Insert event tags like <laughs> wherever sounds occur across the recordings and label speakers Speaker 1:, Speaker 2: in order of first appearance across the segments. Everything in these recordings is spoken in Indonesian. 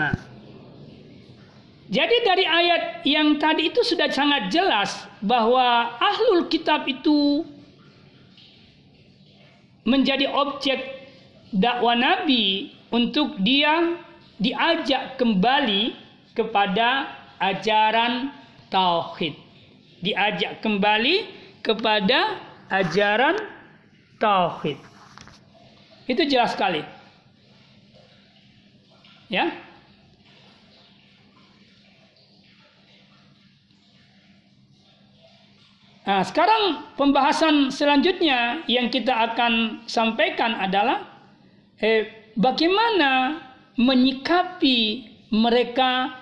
Speaker 1: Nah. Jadi dari ayat yang tadi itu sudah sangat jelas bahwa ahlul kitab itu menjadi objek dakwah Nabi untuk dia diajak kembali kepada ajaran tauhid. Diajak kembali kepada ajaran tauhid. Itu jelas sekali. Ya. Nah, sekarang pembahasan selanjutnya yang kita akan sampaikan adalah eh, bagaimana menyikapi mereka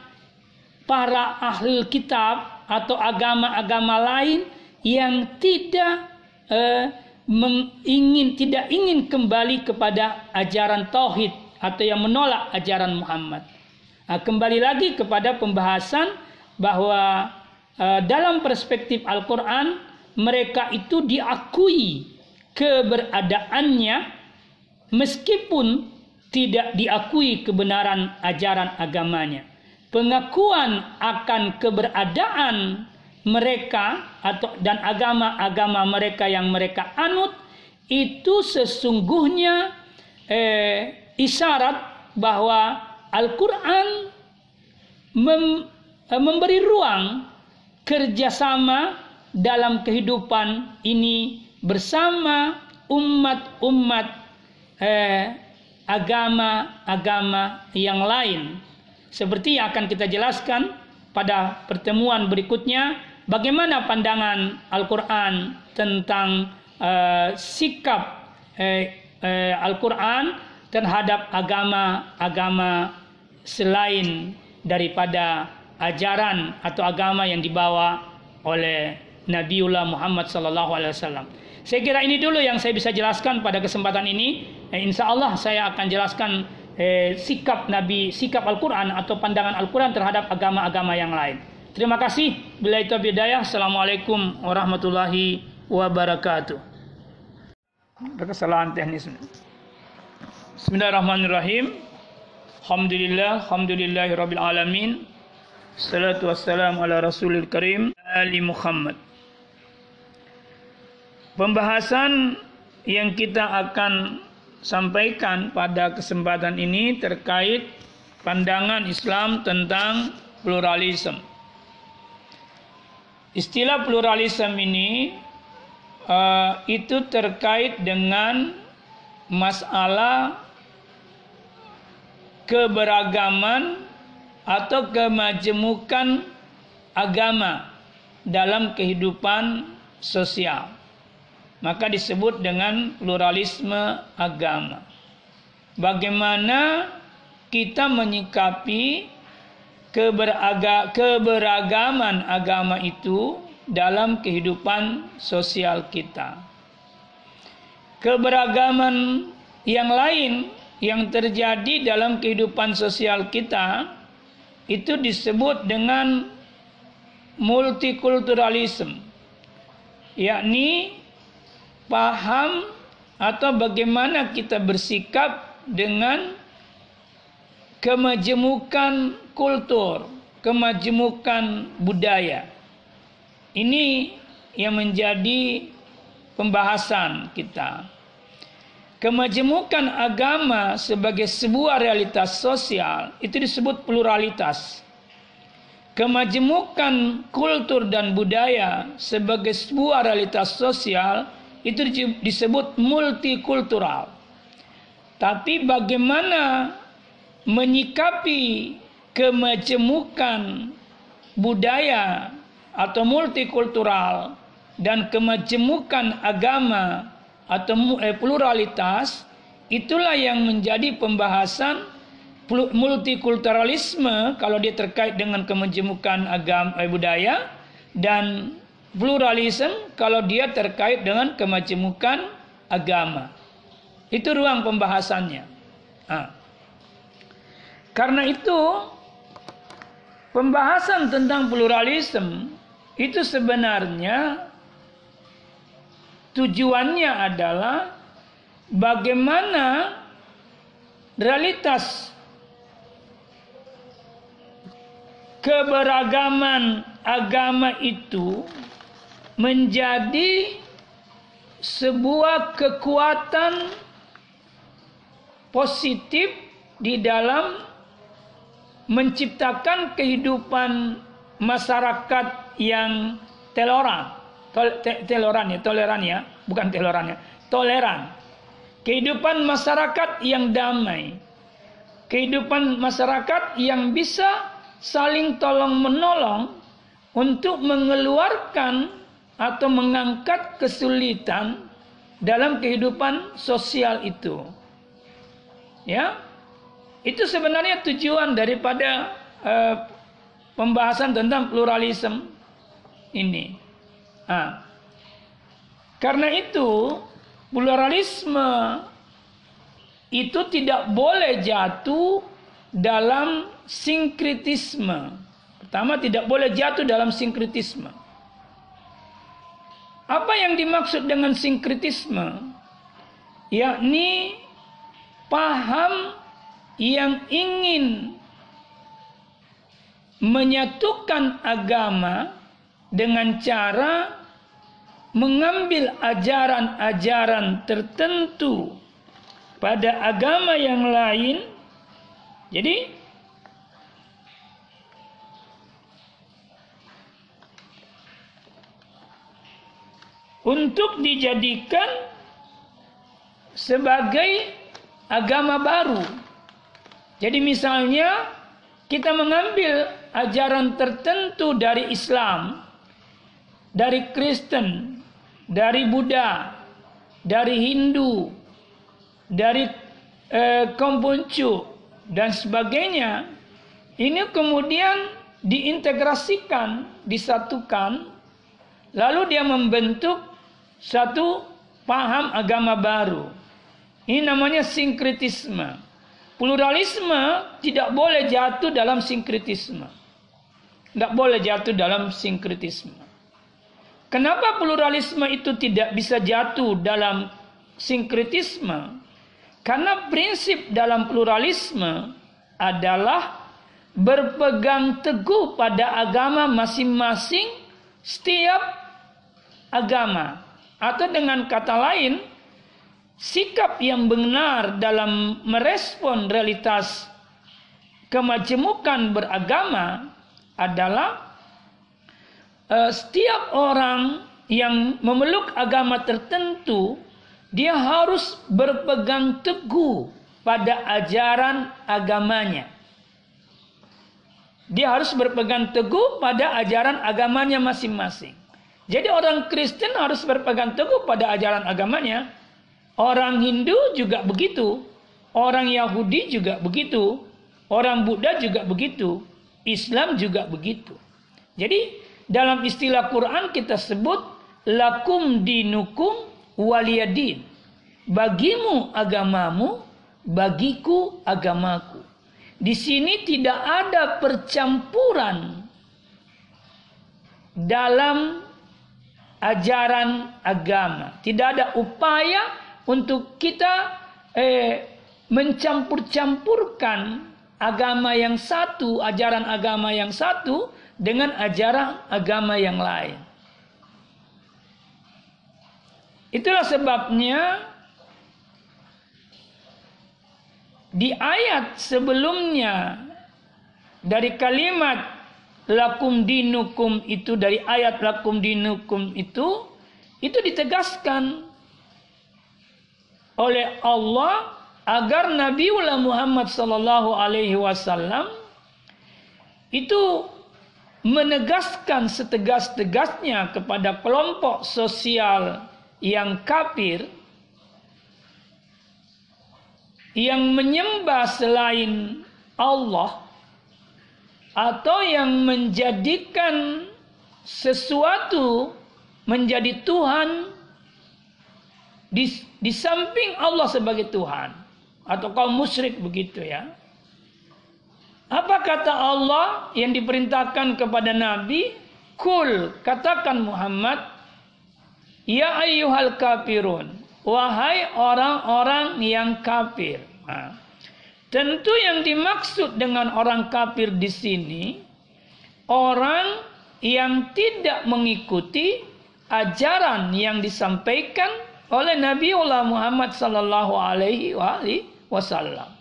Speaker 1: para ahli kitab atau agama-agama lain yang tidak eh, ingin tidak ingin kembali kepada ajaran tauhid atau yang menolak ajaran Muhammad. Nah, kembali lagi kepada pembahasan bahwa dalam perspektif Al-Quran mereka itu diakui keberadaannya meskipun tidak diakui kebenaran ajaran agamanya. Pengakuan akan keberadaan mereka atau dan agama-agama mereka yang mereka anut itu sesungguhnya eh, isyarat bahwa Al-Quran mem, eh, memberi ruang kerjasama dalam kehidupan ini bersama umat-umat eh, agama-agama yang lain. Seperti yang akan kita jelaskan pada pertemuan berikutnya, bagaimana pandangan Al-Quran tentang eh, sikap eh, eh, Al-Quran terhadap agama-agama selain daripada ajaran atau agama yang dibawa oleh Nabiullah Muhammad sallallahu alaihi wasallam. Saya kira ini dulu yang saya bisa jelaskan pada kesempatan ini. Eh, insya Allah saya akan jelaskan eh, sikap Nabi, sikap Al-Quran atau pandangan Al-Quran terhadap agama-agama yang lain. Terima kasih. Bila itu bidayah. Assalamualaikum warahmatullahi wabarakatuh. Ada kesalahan teknis. Bismillahirrahmanirrahim. Alhamdulillah, alhamdulillahirabbil alamin. Salatu wassalam ala Rasulil Karim Ali Muhammad. Pembahasan yang kita akan sampaikan pada kesempatan ini terkait pandangan Islam tentang pluralisme. Istilah pluralisme ini uh, itu terkait dengan masalah keberagaman atau kemajemukan agama dalam kehidupan sosial. Maka disebut dengan pluralisme agama. Bagaimana kita menyikapi keberaga, keberagaman agama itu dalam kehidupan sosial kita. Keberagaman yang lain yang terjadi dalam kehidupan sosial kita itu disebut dengan multikulturalisme yakni paham atau bagaimana kita bersikap dengan kemajemukan kultur, kemajemukan budaya. Ini yang menjadi pembahasan kita. Kemajemukan agama sebagai sebuah realitas sosial itu disebut pluralitas. Kemajemukan kultur dan budaya sebagai sebuah realitas sosial itu disebut multikultural. Tapi bagaimana menyikapi kemajemukan budaya atau multikultural dan kemajemukan agama atau eh, pluralitas itulah yang menjadi pembahasan multikulturalisme kalau dia terkait dengan kemenjemukan agama eh, budaya dan pluralisme kalau dia terkait dengan kemajemukan agama. Itu ruang pembahasannya. Nah. Karena itu pembahasan tentang pluralisme itu sebenarnya tujuannya adalah bagaimana realitas keberagaman agama itu menjadi sebuah kekuatan positif di dalam menciptakan kehidupan masyarakat yang toleran, toleran ya, toleran ya, bukan toleran ya, toleran. Kehidupan masyarakat yang damai, kehidupan masyarakat yang bisa saling tolong menolong untuk mengeluarkan atau mengangkat kesulitan dalam kehidupan sosial itu. Ya, itu sebenarnya tujuan daripada uh, pembahasan tentang pluralisme ini. Nah, karena itu pluralisme itu tidak boleh jatuh dalam sinkritisme. Pertama tidak boleh jatuh dalam sinkritisme. Apa yang dimaksud dengan sinkritisme? Yakni paham yang ingin menyatukan agama dengan cara mengambil ajaran-ajaran tertentu pada agama yang lain. Jadi untuk dijadikan sebagai agama baru. Jadi misalnya kita mengambil ajaran tertentu dari Islam, dari Kristen, dari Buddha, dari Hindu, dari eh, Konghucu dan sebagainya, ini kemudian diintegrasikan, disatukan, lalu dia membentuk satu paham agama baru. Ini namanya sinkritisme. Pluralisme tidak boleh jatuh dalam sinkritisme. Tidak boleh jatuh dalam sinkritisme. Kenapa pluralisme itu tidak bisa jatuh dalam sinkritisme? Karena prinsip dalam pluralisme adalah berpegang teguh pada agama masing-masing setiap agama. Atau dengan kata lain, sikap yang benar dalam merespon realitas kemajemukan beragama adalah uh, setiap orang yang memeluk agama tertentu dia harus berpegang teguh pada ajaran agamanya. Dia harus berpegang teguh pada ajaran agamanya masing-masing. Jadi orang Kristen harus berpegang teguh pada ajaran agamanya, Orang Hindu juga begitu. Orang Yahudi juga begitu. Orang Buddha juga begitu. Islam juga begitu. Jadi dalam istilah Quran kita sebut lakum dinukum waliyadin. Bagimu agamamu, bagiku agamaku. Di sini tidak ada percampuran dalam ajaran agama. Tidak ada upaya untuk kita eh, mencampur-campurkan agama yang satu, ajaran agama yang satu dengan ajaran agama yang lain. Itulah sebabnya di ayat sebelumnya dari kalimat lakum dinukum itu dari ayat lakum dinukum itu itu ditegaskan oleh Allah agar Nabi Muhammad sallallahu alaihi wasallam itu menegaskan setegas-tegasnya kepada kelompok sosial yang kafir yang menyembah selain Allah atau yang menjadikan sesuatu menjadi Tuhan di, di samping Allah sebagai Tuhan atau kaum musyrik begitu ya. Apa kata Allah yang diperintahkan kepada Nabi? Kul katakan Muhammad, ya ayyuhal kafirun, wahai orang-orang yang kafir. Nah, tentu yang dimaksud dengan orang kafir di sini orang yang tidak mengikuti ajaran yang disampaikan oleh Nabi Muhammad sallallahu alaihi wasallam.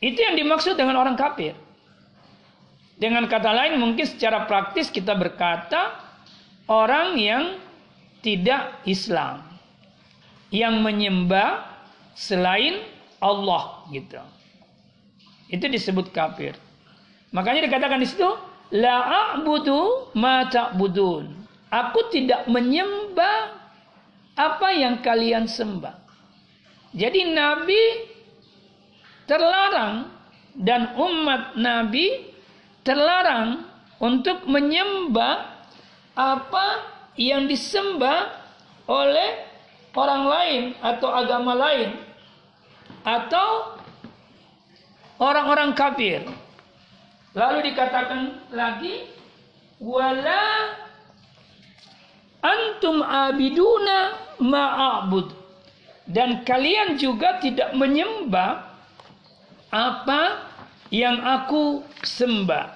Speaker 1: Itu yang dimaksud dengan orang kafir. Dengan kata lain mungkin secara praktis kita berkata orang yang tidak Islam yang menyembah selain Allah gitu. Itu disebut kafir. Makanya dikatakan di situ la a'budu ma ta'budun. Aku tidak menyembah apa yang kalian sembah. Jadi Nabi terlarang dan umat Nabi terlarang untuk menyembah apa yang disembah oleh orang lain atau agama lain atau orang-orang kafir. Lalu dikatakan lagi wala antum abiduna ma'abud dan kalian juga tidak menyembah apa yang aku sembah.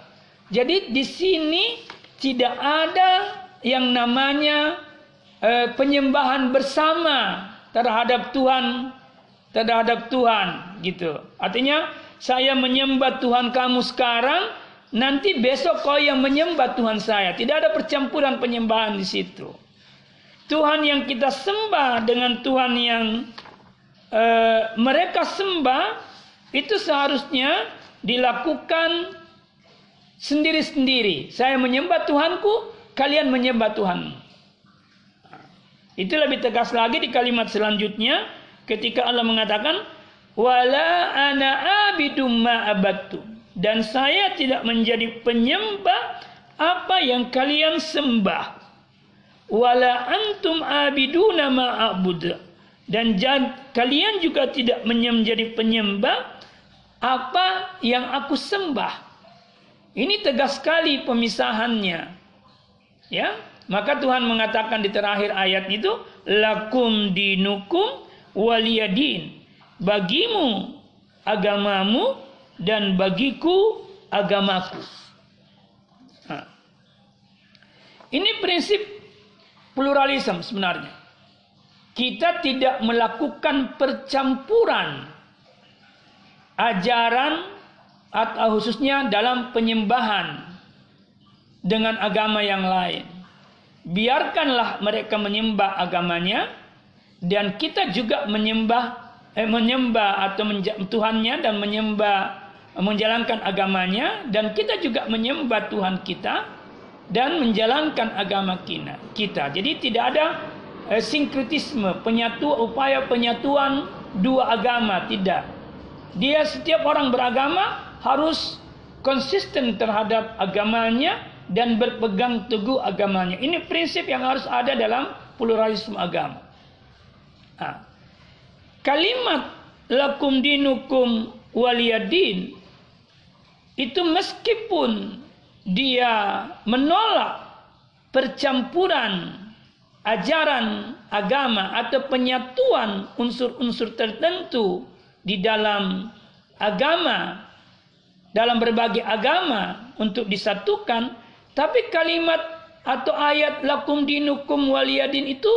Speaker 1: Jadi di sini tidak ada yang namanya eh, penyembahan bersama terhadap Tuhan terhadap Tuhan gitu. Artinya saya menyembah Tuhan kamu sekarang, nanti besok kau yang menyembah Tuhan saya. Tidak ada percampuran penyembahan di situ. Tuhan yang kita sembah dengan Tuhan yang uh, mereka sembah itu seharusnya dilakukan sendiri-sendiri. Saya menyembah Tuhanku, kalian menyembah Tuhan. Itu lebih tegas lagi di kalimat selanjutnya ketika Allah mengatakan wala ana abidum ma abattu dan saya tidak menjadi penyembah apa yang kalian sembah wala antum abiduna ma abud dan kalian juga tidak menjadi penyembah apa yang aku sembah ini tegas sekali pemisahannya ya maka Tuhan mengatakan di terakhir ayat itu lakum dinukum waliyadin bagimu agamamu dan bagiku agamaku. Nah. Ini prinsip pluralisme sebenarnya. Kita tidak melakukan percampuran ajaran atau khususnya dalam penyembahan dengan agama yang lain. Biarkanlah mereka menyembah agamanya dan kita juga menyembah eh, menyembah atau Tuhannya dan menyembah menjalankan agamanya dan kita juga menyembah Tuhan kita dan menjalankan agama kita. Kita. Jadi tidak ada eh, sinkretisme, penyatu upaya penyatuan dua agama, tidak. Dia setiap orang beragama harus konsisten terhadap agamanya dan berpegang teguh agamanya. Ini prinsip yang harus ada dalam pluralisme agama. Nah, kalimat lakum dinukum waliyadin itu meskipun dia menolak percampuran ajaran agama atau penyatuan unsur-unsur tertentu di dalam agama dalam berbagai agama untuk disatukan tapi kalimat atau ayat lakum dinukum waliyadin itu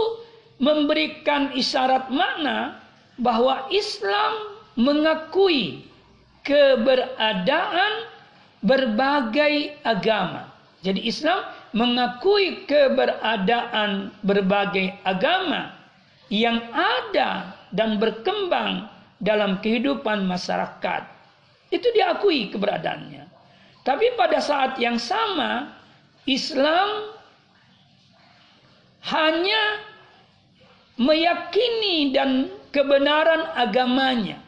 Speaker 1: memberikan isyarat makna bahwa Islam mengakui keberadaan berbagai agama. Jadi Islam mengakui keberadaan berbagai agama yang ada dan berkembang dalam kehidupan masyarakat. Itu diakui keberadaannya. Tapi pada saat yang sama Islam hanya meyakini dan kebenaran agamanya.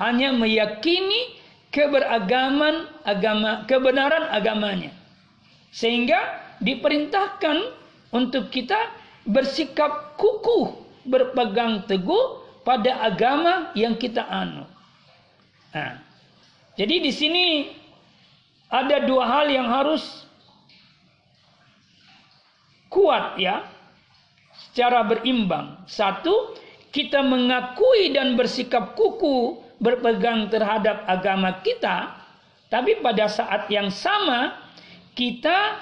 Speaker 1: Hanya meyakini keberagaman agama, kebenaran agamanya. Sehingga diperintahkan untuk kita bersikap kukuh, berpegang teguh pada agama yang kita anu. Nah, jadi di sini ada dua hal yang harus kuat ya secara berimbang. Satu, kita mengakui dan bersikap kuku berpegang terhadap agama kita Tapi pada saat yang sama kita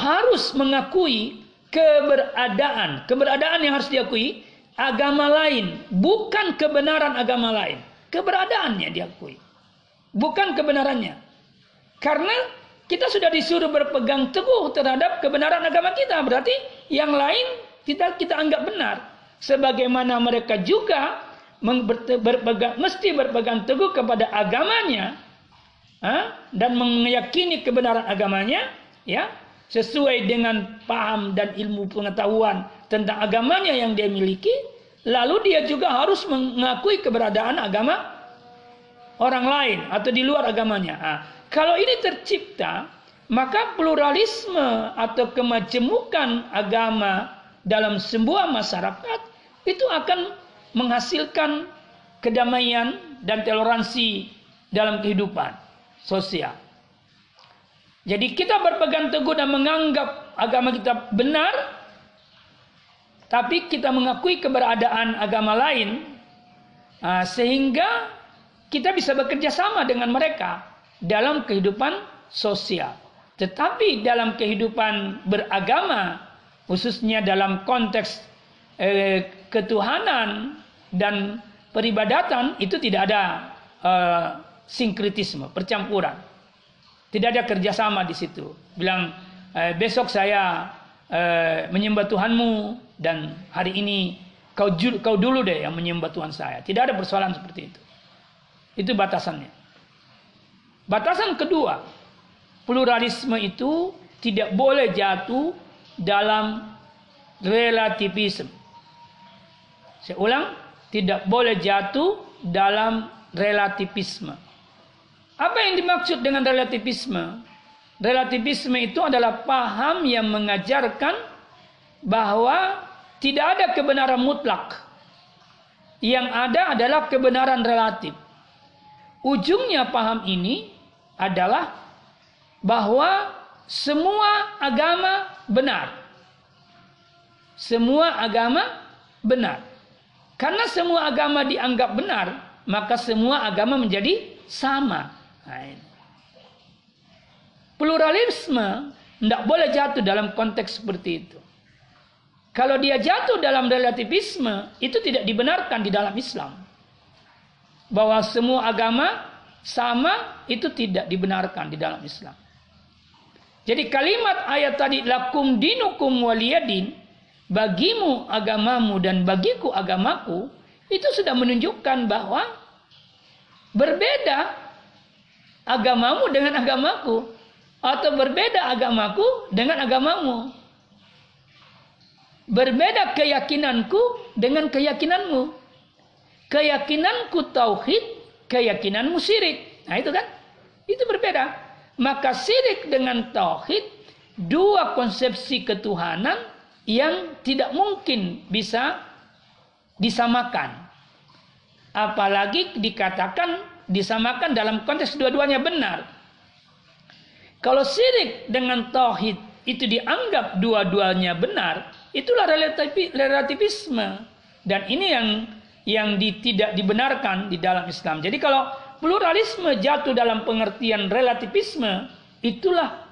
Speaker 1: harus mengakui keberadaan, keberadaan yang harus diakui agama lain, bukan kebenaran agama lain. Keberadaannya diakui. Bukan kebenarannya. Karena kita sudah disuruh berpegang teguh terhadap kebenaran agama kita. Berarti yang lain kita kita anggap benar. Sebagaimana mereka juga berpegang, mesti berpegang teguh kepada agamanya dan meyakini kebenaran agamanya ya sesuai dengan paham dan ilmu pengetahuan tentang agamanya yang dia miliki lalu dia juga harus mengakui keberadaan agama orang lain atau di luar agamanya nah, kalau ini tercipta maka pluralisme atau kemajemukan agama dalam sebuah masyarakat itu akan menghasilkan kedamaian dan toleransi dalam kehidupan sosial. Jadi kita berpegang teguh dan menganggap agama kita benar, tapi kita mengakui keberadaan agama lain, ah, sehingga kita bisa bekerja sama dengan mereka dalam kehidupan sosial. Tetapi dalam kehidupan beragama, khususnya dalam konteks eh, ketuhanan dan peribadatan itu tidak ada uh, sinkritisme, percampuran. Tidak ada kerjasama di situ. Bilang eh, besok saya eh, menyembah Tuhanmu dan hari ini kau kau dulu deh yang menyembah Tuhan saya. Tidak ada persoalan seperti itu. Itu batasannya. Batasan kedua, pluralisme itu tidak boleh jatuh dalam relativisme. Saya ulang, tidak boleh jatuh dalam relativisme. Apa yang dimaksud dengan relativisme? Relativisme itu adalah paham yang mengajarkan bahwa tidak ada kebenaran mutlak. Yang ada adalah kebenaran relatif. Ujungnya paham ini adalah bahwa semua agama benar. Semua agama benar. Karena semua agama dianggap benar, maka semua agama menjadi sama. Pluralisme tidak boleh jatuh dalam konteks seperti itu. Kalau dia jatuh dalam relativisme, itu tidak dibenarkan di dalam Islam. Bahwa semua agama sama, itu tidak dibenarkan di dalam Islam. Jadi kalimat ayat tadi, lakum dinukum waliyadin, bagimu agamamu dan bagiku agamaku itu sudah menunjukkan bahwa berbeda agamamu dengan agamaku atau berbeda agamaku dengan agamamu berbeda keyakinanku dengan keyakinanmu keyakinanku tauhid keyakinanmu syirik nah itu kan itu berbeda maka syirik dengan tauhid dua konsepsi ketuhanan yang tidak mungkin bisa disamakan. Apalagi dikatakan disamakan dalam konteks dua-duanya benar. Kalau syirik dengan tauhid itu dianggap dua-duanya benar, itulah relativisme. Dan ini yang yang di, tidak dibenarkan di dalam Islam. Jadi kalau pluralisme jatuh dalam pengertian relativisme, itulah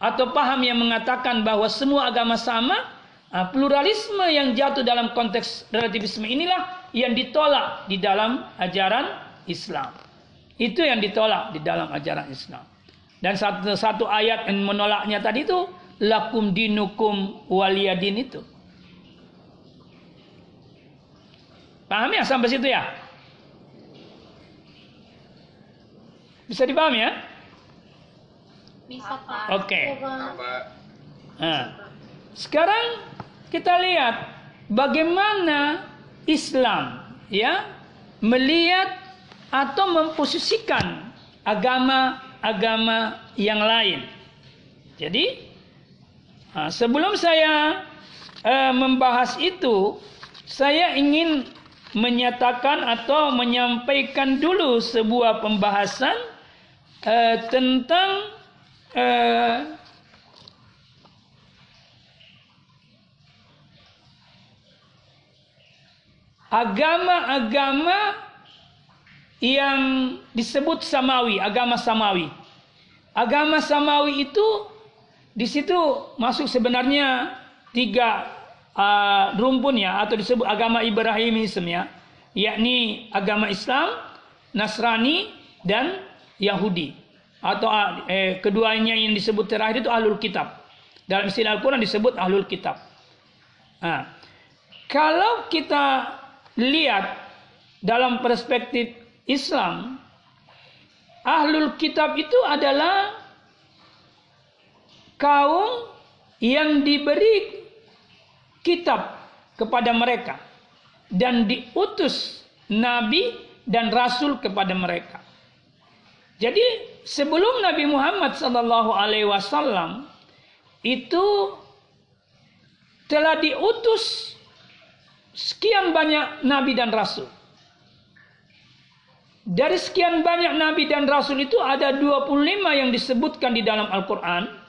Speaker 1: atau paham yang mengatakan bahwa semua agama sama, ah, pluralisme yang jatuh dalam konteks relativisme inilah yang ditolak di dalam ajaran Islam. Itu yang ditolak di dalam ajaran Islam. Dan satu, satu ayat yang menolaknya tadi itu lakum dinukum waliyadin itu. Paham ya sampai situ ya? Bisa dipahami ya? Oke. Okay. Nah, sekarang kita lihat bagaimana Islam ya melihat atau memposisikan agama-agama yang lain. Jadi nah, sebelum saya uh, membahas itu, saya ingin menyatakan atau menyampaikan dulu sebuah pembahasan uh, tentang Eh, agama-agama yang disebut samawi, agama samawi. Agama samawi itu di situ masuk sebenarnya tiga uh, rumpun ya atau disebut agama Ibrahimisme ya, yakni agama Islam, Nasrani dan Yahudi atau eh, keduanya yang disebut terakhir itu ahlul kitab. Dalam istilah Al-Quran disebut ahlul kitab. Nah, kalau kita lihat dalam perspektif Islam, ahlul kitab itu adalah kaum yang diberi kitab kepada mereka dan diutus nabi dan rasul kepada mereka. Jadi sebelum Nabi Muhammad sallallahu alaihi wasallam itu telah diutus sekian banyak nabi dan rasul. Dari sekian banyak nabi dan rasul itu ada 25 yang disebutkan di dalam Al-Quran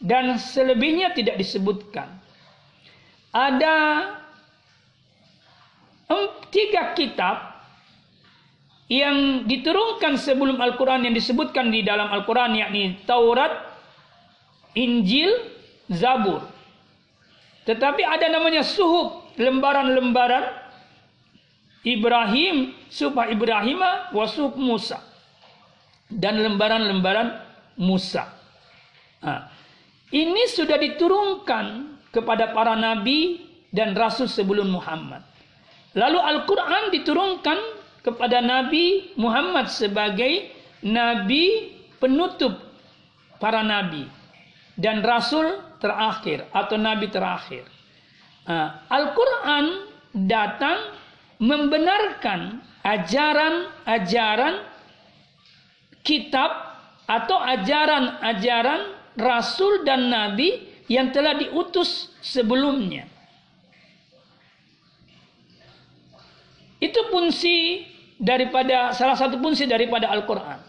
Speaker 1: dan selebihnya tidak disebutkan. Ada tiga kitab yang diturunkan sebelum Al-Quran yang disebutkan di dalam Al-Quran yakni Taurat, Injil, Zabur. Tetapi ada namanya suhub, lembaran-lembaran Ibrahim supaya Ibrahim wasuk Musa dan lembaran-lembaran Musa. Nah, ini sudah diturunkan kepada para nabi dan rasul sebelum Muhammad. Lalu Al-Quran diturunkan kepada Nabi Muhammad sebagai nabi penutup para nabi dan rasul terakhir atau nabi terakhir. Nah, Al-Quran datang membenarkan ajaran-ajaran kitab atau ajaran-ajaran rasul dan nabi yang telah diutus sebelumnya. Itu fungsi daripada salah satu fungsi daripada Al-Qur'an.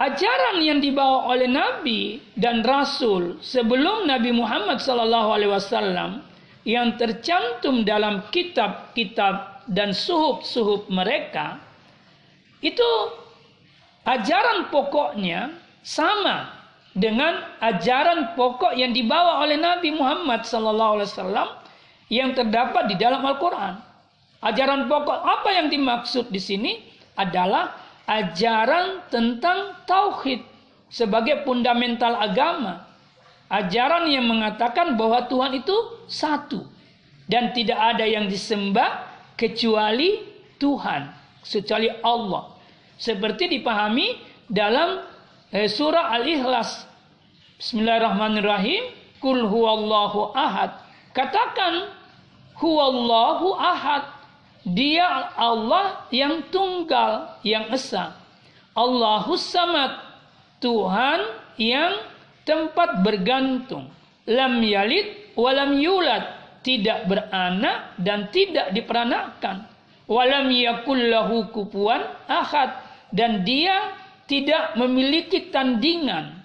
Speaker 1: Ajaran yang dibawa oleh nabi dan rasul sebelum Nabi Muhammad sallallahu alaihi wasallam yang tercantum dalam kitab-kitab dan suhub-suhub mereka itu ajaran pokoknya sama dengan ajaran pokok yang dibawa oleh Nabi Muhammad SAW yang terdapat di dalam Al-Quran. Ajaran pokok apa yang dimaksud di sini adalah ajaran tentang tauhid sebagai fundamental agama ajaran yang mengatakan bahwa Tuhan itu satu dan tidak ada yang disembah kecuali Tuhan, kecuali Allah. Seperti dipahami dalam eh, surah Al-Ikhlas. Bismillahirrahmanirrahim. Kul huwallahu ahad. Katakan huwallahu ahad. Dia Allah yang tunggal, yang esa. Allahus samad. Tuhan yang tempat bergantung. Lam yalid walam yulad. Tidak beranak dan tidak diperanakkan. Walam yakullahu kupuan ahad. Dan dia tidak memiliki tandingan.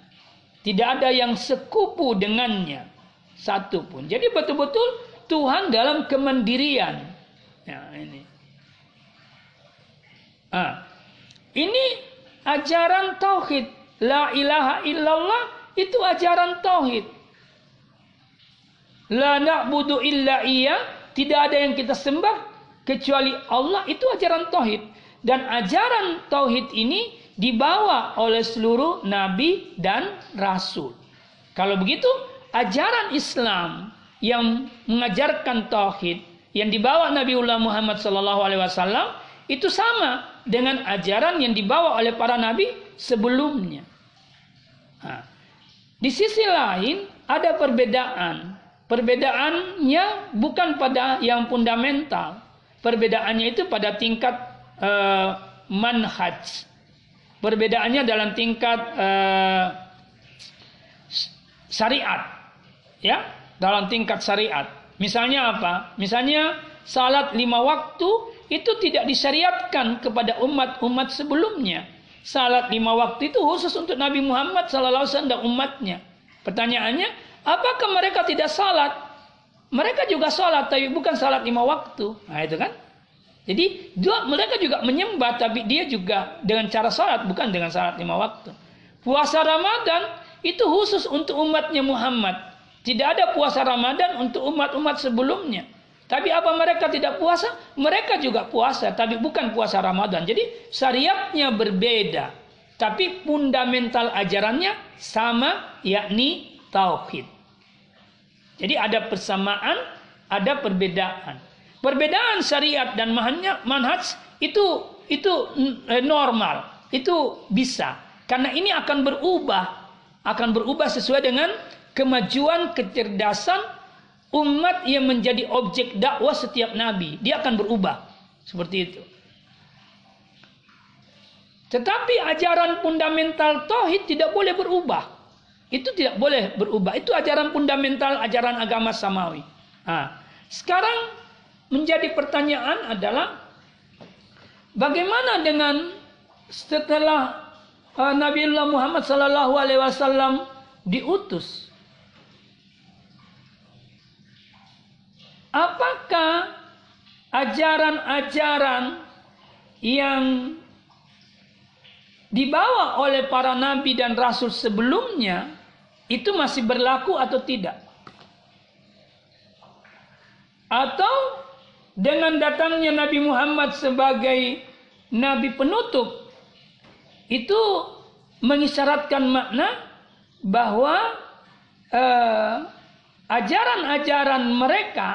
Speaker 1: Tidak ada yang sekupu dengannya. Satu pun. Jadi betul-betul Tuhan dalam kemandirian. Ya, ini. Ah, ini ajaran tauhid. La ilaha illallah itu ajaran tauhid. La na'budu illa iya, tidak ada yang kita sembah kecuali Allah, itu ajaran tauhid. Dan ajaran tauhid ini dibawa oleh seluruh nabi dan rasul. Kalau begitu, ajaran Islam yang mengajarkan tauhid yang dibawa Nabiullah Muhammad SAW itu sama dengan ajaran yang dibawa oleh para nabi sebelumnya. Nah, di sisi lain ada perbedaan. Perbedaannya bukan pada yang fundamental. Perbedaannya itu pada tingkat uh, manhaj. Perbedaannya dalam tingkat uh, syariat. Ya, dalam tingkat syariat. Misalnya apa? Misalnya salat lima waktu itu tidak disyariatkan kepada umat-umat sebelumnya salat lima waktu itu khusus untuk Nabi Muhammad SAW dan umatnya. Pertanyaannya, apakah mereka tidak salat? Mereka juga salat, tapi bukan salat lima waktu. Nah itu kan. Jadi dua, mereka juga menyembah tapi dia juga dengan cara salat bukan dengan salat lima waktu. Puasa Ramadan itu khusus untuk umatnya Muhammad. Tidak ada puasa Ramadan untuk umat-umat sebelumnya. Tapi apa mereka tidak puasa? Mereka juga puasa, tapi bukan puasa Ramadan. Jadi syariatnya berbeda. Tapi fundamental ajarannya sama, yakni tauhid. Jadi ada persamaan, ada perbedaan. Perbedaan syariat dan manhaj itu itu eh, normal, itu bisa. Karena ini akan berubah, akan berubah sesuai dengan kemajuan kecerdasan umat yang menjadi objek dakwah setiap nabi. Dia akan berubah seperti itu. Tetapi ajaran fundamental tauhid tidak boleh berubah. Itu tidak boleh berubah. Itu ajaran fundamental ajaran agama samawi. Nah, sekarang menjadi pertanyaan adalah bagaimana dengan setelah uh, Nabiullah Muhammad Sallallahu Alaihi Wasallam diutus? Apakah ajaran-ajaran yang dibawa oleh para nabi dan rasul sebelumnya itu masih berlaku atau tidak? Atau dengan datangnya Nabi Muhammad sebagai nabi penutup itu mengisyaratkan makna bahwa eh, ajaran-ajaran uh, mereka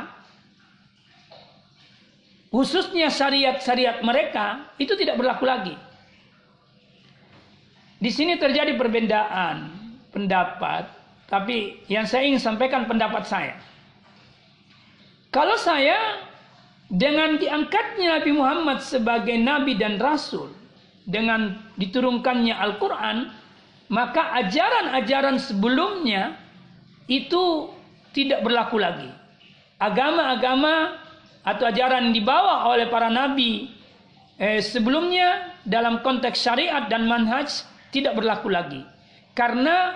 Speaker 1: khususnya syariat-syariat mereka itu tidak berlaku lagi. Di sini terjadi perbedaan pendapat, tapi yang saya ingin sampaikan pendapat saya. Kalau saya dengan diangkatnya Nabi Muhammad sebagai nabi dan rasul dengan diturunkannya Al-Qur'an, maka ajaran-ajaran sebelumnya itu tidak berlaku lagi. Agama-agama atau ajaran dibawa oleh para nabi eh, sebelumnya dalam konteks syariat dan manhaj tidak berlaku lagi. Karena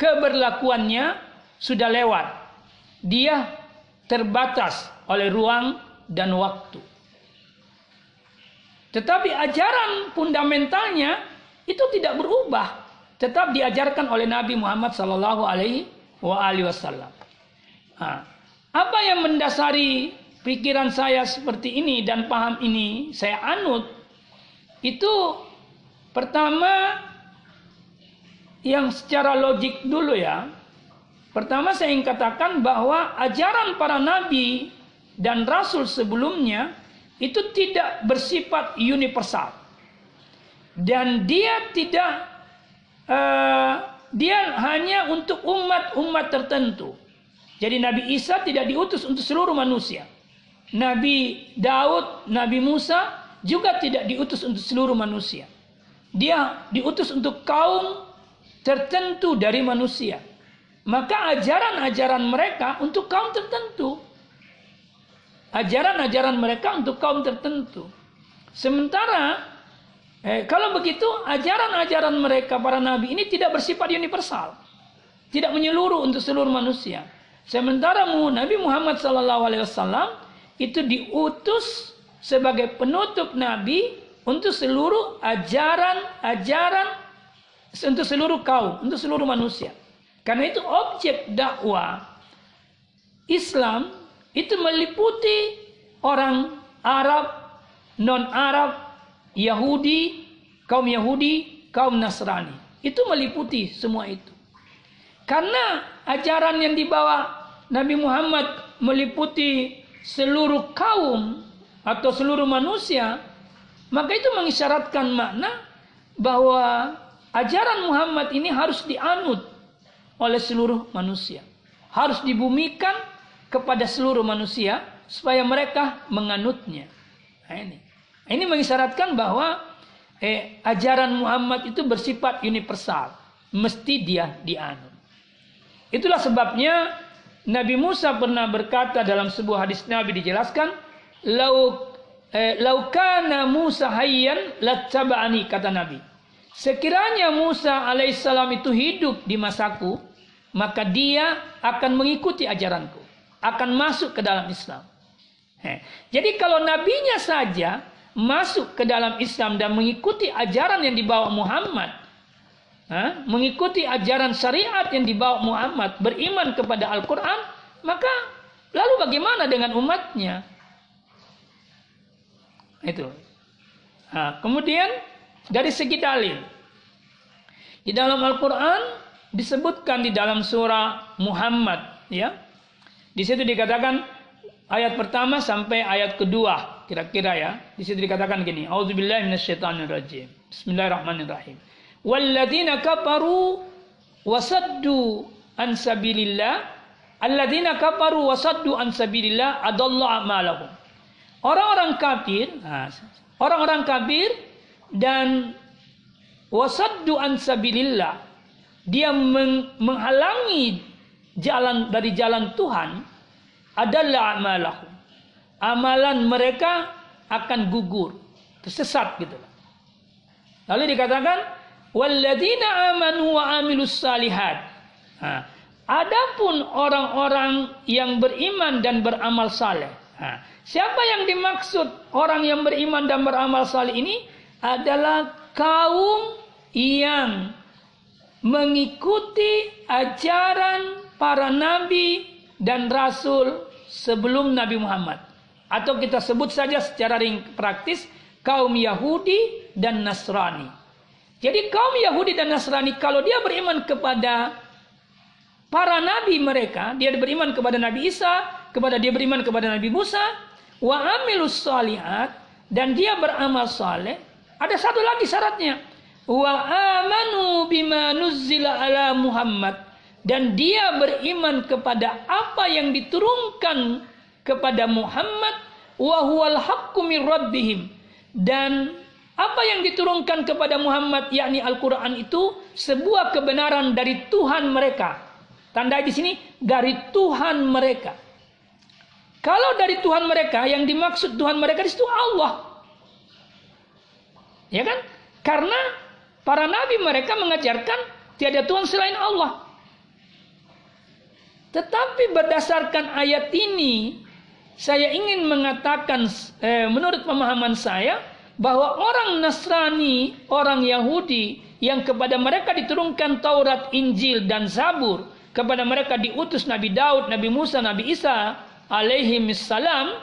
Speaker 1: keberlakuannya sudah lewat. Dia terbatas oleh ruang dan waktu. Tetapi ajaran fundamentalnya itu tidak berubah, tetap diajarkan oleh Nabi Muhammad Sallallahu Alaihi Wasallam. Apa yang mendasari pikiran saya seperti ini dan paham ini saya anut itu pertama yang secara logik dulu ya. Pertama saya ingin katakan bahwa ajaran para nabi dan rasul sebelumnya itu tidak bersifat universal dan dia tidak uh, dia hanya untuk umat-umat tertentu. Jadi Nabi Isa tidak diutus untuk seluruh manusia. Nabi Daud, Nabi Musa juga tidak diutus untuk seluruh manusia. Dia diutus untuk kaum tertentu dari manusia. Maka ajaran-ajaran mereka untuk kaum tertentu ajaran-ajaran mereka untuk kaum tertentu. Sementara eh, kalau begitu ajaran-ajaran mereka para nabi ini tidak bersifat universal, tidak menyeluruh untuk seluruh manusia. Sementara Nabi Muhammad SAW itu diutus sebagai penutup nabi untuk seluruh ajaran-ajaran untuk seluruh kaum, untuk seluruh manusia. Karena itu objek dakwah Islam itu meliputi orang Arab, non-Arab, Yahudi, kaum Yahudi, kaum Nasrani. Itu meliputi semua itu. Karena ajaran yang dibawa Nabi Muhammad meliputi seluruh kaum atau seluruh manusia, maka itu mengisyaratkan makna bahwa ajaran Muhammad ini harus dianut oleh seluruh manusia. Harus dibumikan kepada seluruh manusia supaya mereka menganutnya. Nah, ini. Ini mengisyaratkan bahwa eh, ajaran Muhammad itu bersifat universal, mesti dia dianut. Itulah sebabnya Nabi Musa pernah berkata dalam sebuah hadis Nabi dijelaskan, "Lau eh, laukana Musa hayyan lattaba'ani," kata Nabi. Sekiranya Musa alaihissalam itu hidup di masaku, maka dia akan mengikuti ajaranku akan masuk ke dalam Islam. Jadi kalau nabinya saja masuk ke dalam Islam dan mengikuti ajaran yang dibawa Muhammad, mengikuti ajaran syariat yang dibawa Muhammad, beriman kepada Al-Quran, maka lalu bagaimana dengan umatnya? Itu. Nah, kemudian dari segi dalil, di dalam Al-Quran disebutkan di dalam surah Muhammad, ya, di situ dikatakan ayat pertama sampai ayat kedua, kira-kira ya, di situ dikatakan gini, Auzubillahi minasyaitonirrajim. Bismillahirrahmanirrahim. Walladzina kafaru wasaddu an sabilillah alladzina kafaru wasaddu an sabilillah adallu a'malahum. Orang-orang kafir, orang-orang kafir dan wasaddu an sabilillah dia menghalangi jalan dari jalan Tuhan adalah amalahum. Amalan mereka akan gugur, tersesat gitu. Lalu dikatakan Walladzina amanu wa amilus salihat. Ha. Adapun orang-orang yang beriman dan beramal saleh. Siapa yang dimaksud orang yang beriman dan beramal saleh ini adalah kaum yang mengikuti ajaran para nabi dan rasul sebelum Nabi Muhammad. Atau kita sebut saja secara ring praktis kaum Yahudi dan Nasrani. Jadi kaum Yahudi dan Nasrani kalau dia beriman kepada para nabi mereka, dia beriman kepada Nabi Isa, kepada dia beriman kepada Nabi Musa, wa amilus salihat dan dia beramal saleh, ada satu lagi syaratnya. Wa amanu bima nuzzila ala Muhammad dan dia beriman kepada apa yang diturunkan kepada Muhammad wa huwal haqqu min rabbihim dan apa yang diturunkan kepada Muhammad yakni Al-Qur'an itu sebuah kebenaran dari Tuhan mereka. Tanda di sini dari Tuhan mereka. Kalau dari Tuhan mereka yang dimaksud Tuhan mereka di situ Allah. Ya kan? Karena para nabi mereka mengajarkan tiada Tuhan selain Allah. Tetapi berdasarkan ayat ini saya ingin mengatakan eh, menurut pemahaman saya bahwa orang Nasrani, orang Yahudi yang kepada mereka diturunkan Taurat, Injil dan Zabur, kepada mereka diutus Nabi Daud, Nabi Musa, Nabi Isa alaihi salam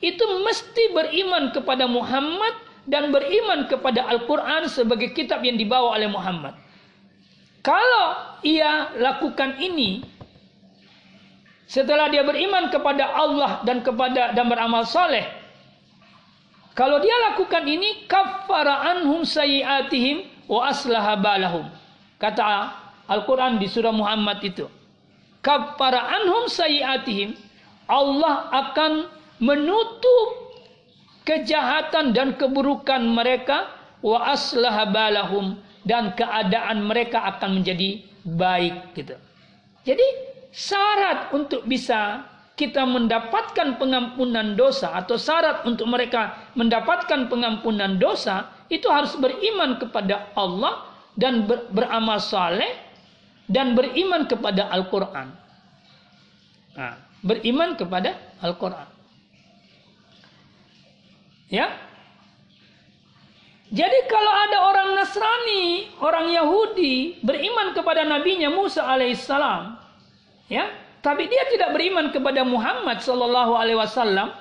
Speaker 1: itu mesti beriman kepada Muhammad dan beriman kepada Al-Qur'an sebagai kitab yang dibawa oleh Muhammad. Kalau ia lakukan ini setelah dia beriman kepada Allah dan kepada dan beramal soleh, kalau dia lakukan ini kaffara anhum sayiatihim wa aslaha balahum. Kata Al-Quran di surah Muhammad itu. Kaffara anhum sayiatihim. Allah akan menutup kejahatan dan keburukan mereka wa aslaha balahum dan keadaan mereka akan menjadi baik gitu. Jadi syarat untuk bisa kita mendapatkan pengampunan dosa atau syarat untuk mereka mendapatkan pengampunan dosa itu harus beriman kepada Allah dan ber, beramal saleh dan beriman kepada Al-Qur'an. Nah, beriman kepada Al-Qur'an. Ya. Jadi kalau ada orang Nasrani, orang Yahudi beriman kepada nabinya Musa alaihissalam, ya, tapi dia tidak beriman kepada Muhammad sallallahu alaihi wasallam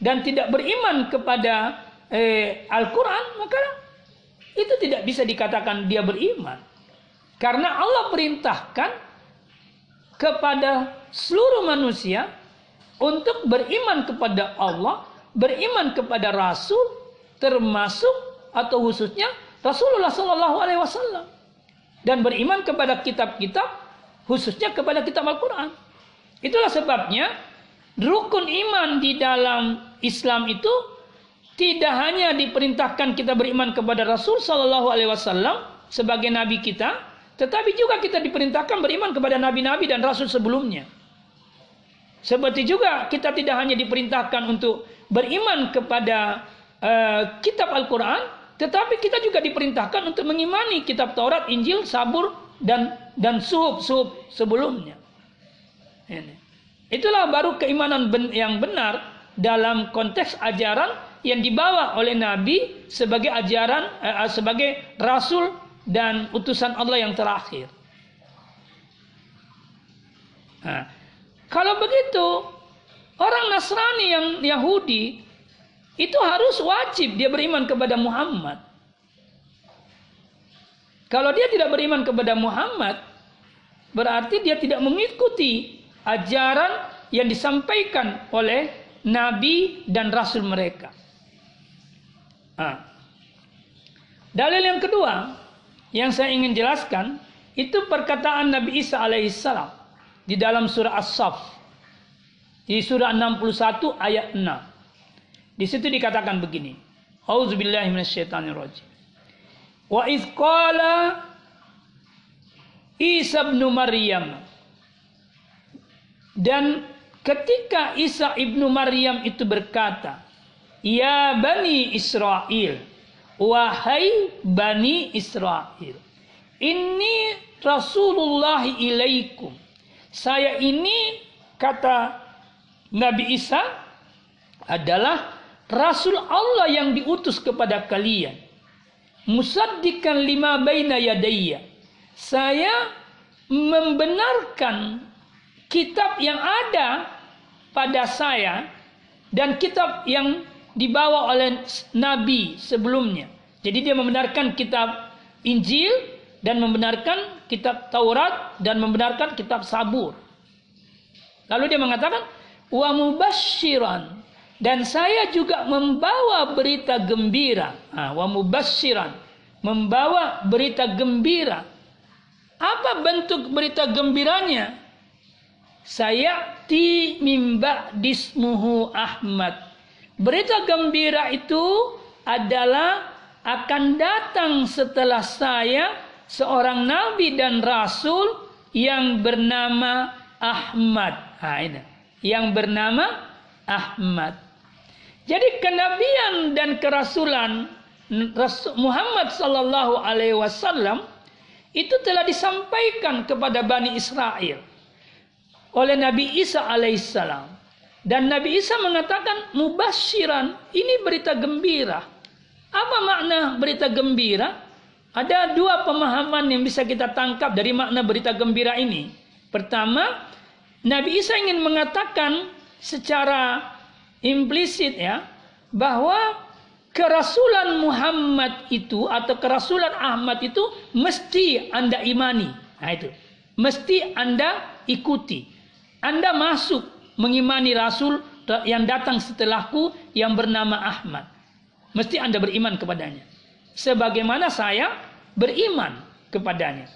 Speaker 1: dan tidak beriman kepada eh, Al-Qur'an, maka itu tidak bisa dikatakan dia beriman. Karena Allah perintahkan kepada seluruh manusia untuk beriman kepada Allah, beriman kepada Rasul, termasuk atau khususnya Rasulullah Sallallahu Alaihi Wasallam, dan beriman kepada kitab-kitab, khususnya kepada kitab Al-Quran. Itulah sebabnya rukun iman di dalam Islam itu tidak hanya diperintahkan kita beriman kepada Rasul Shallallahu Alaihi Wasallam sebagai nabi kita, tetapi juga kita diperintahkan beriman kepada nabi-nabi dan rasul sebelumnya. Seperti juga kita tidak hanya diperintahkan untuk beriman kepada uh, kitab Al-Quran, tetapi kita juga diperintahkan untuk mengimani kitab Taurat, Injil, Sabur, dan dan suhub-suhub sebelumnya. Ini. Itulah baru keimanan yang benar dalam konteks ajaran yang dibawa oleh Nabi sebagai ajaran eh, sebagai rasul dan utusan Allah yang terakhir. Nah, kalau begitu orang Nasrani yang Yahudi itu harus wajib dia beriman kepada Muhammad. Kalau dia tidak beriman kepada Muhammad, berarti dia tidak mengikuti ajaran yang disampaikan oleh nabi dan rasul mereka. Nah. Dalil yang kedua yang saya ingin jelaskan itu perkataan Nabi Isa alaihissalam di dalam surah As-Saff di surah 61 ayat 6. Di situ dikatakan begini. Auzubillahi minasyaitonirrajim. Wa iz qala Isa bin Maryam dan ketika Isa ibnu Maryam itu berkata, Ya Bani Israel, wahai Bani Israel, ini Rasulullah ilaikum. Saya ini kata Nabi Isa adalah Rasul Allah yang diutus kepada kalian. Musaddikan lima baina yadayya. Saya membenarkan kitab yang ada pada saya dan kitab yang dibawa oleh nabi sebelumnya. Jadi dia membenarkan kitab Injil dan membenarkan kitab Taurat dan membenarkan kitab Sabur. Lalu dia mengatakan wa mubasyiran dan saya juga membawa berita gembira. Wa mubasyiran membawa berita gembira. Apa bentuk berita gembiranya? Saya ti mimba dismuhu Ahmad. Berita gembira itu adalah akan datang setelah saya seorang nabi dan rasul yang bernama Ahmad. Nah, ini. Yang bernama Ahmad. Jadi kenabian dan kerasulan Muhammad sallallahu alaihi wasallam itu telah disampaikan kepada Bani Israel oleh Nabi Isa alaihissalam. Dan Nabi Isa mengatakan mubasyiran, ini berita gembira. Apa makna berita gembira? Ada dua pemahaman yang bisa kita tangkap dari makna berita gembira ini. Pertama, Nabi Isa ingin mengatakan secara implisit ya bahwa kerasulan Muhammad itu atau kerasulan Ahmad itu mesti Anda imani. Nah itu. Mesti Anda ikuti. Anda masuk mengimani Rasul yang datang setelahku yang bernama Ahmad. Mesti Anda beriman kepadanya. Sebagaimana saya beriman kepadanya.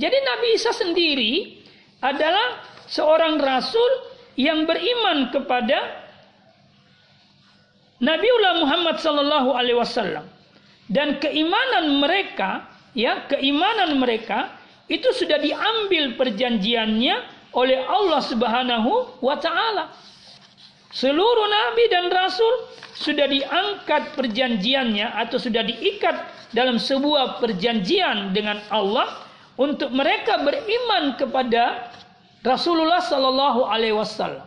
Speaker 1: Jadi Nabi Isa sendiri adalah seorang Rasul yang beriman kepada Nabiullah Muhammad sallallahu alaihi wasallam dan keimanan mereka ya keimanan mereka itu sudah diambil perjanjiannya oleh Allah Subhanahu wa taala. Seluruh nabi dan rasul sudah diangkat perjanjiannya atau sudah diikat dalam sebuah perjanjian dengan Allah untuk mereka beriman kepada Rasulullah sallallahu alaihi wasallam.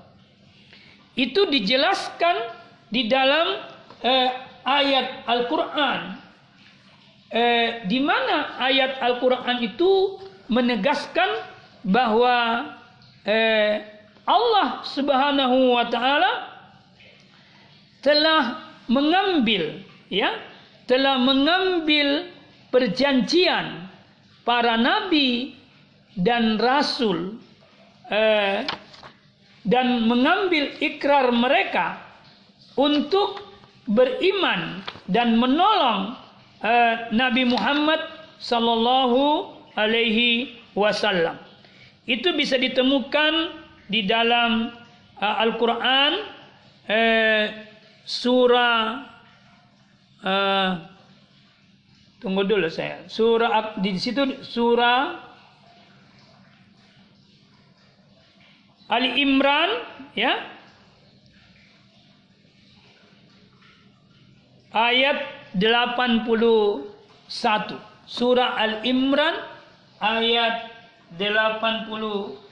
Speaker 1: Itu dijelaskan di dalam eh, ayat Al-Qur'an eh, di mana ayat Al-Qur'an itu menegaskan bahwa eh, Allah Subhanahu wa taala telah mengambil ya telah mengambil perjanjian para nabi dan rasul eh, dan mengambil ikrar mereka untuk beriman dan menolong eh, Nabi Muhammad sallallahu alaihi wasallam. Itu bisa ditemukan di dalam uh, Al-Quran eh, surah uh, tunggu dulu saya surah di situ surah Ali Imran ya ayat 81 surah Al Imran ayat 81.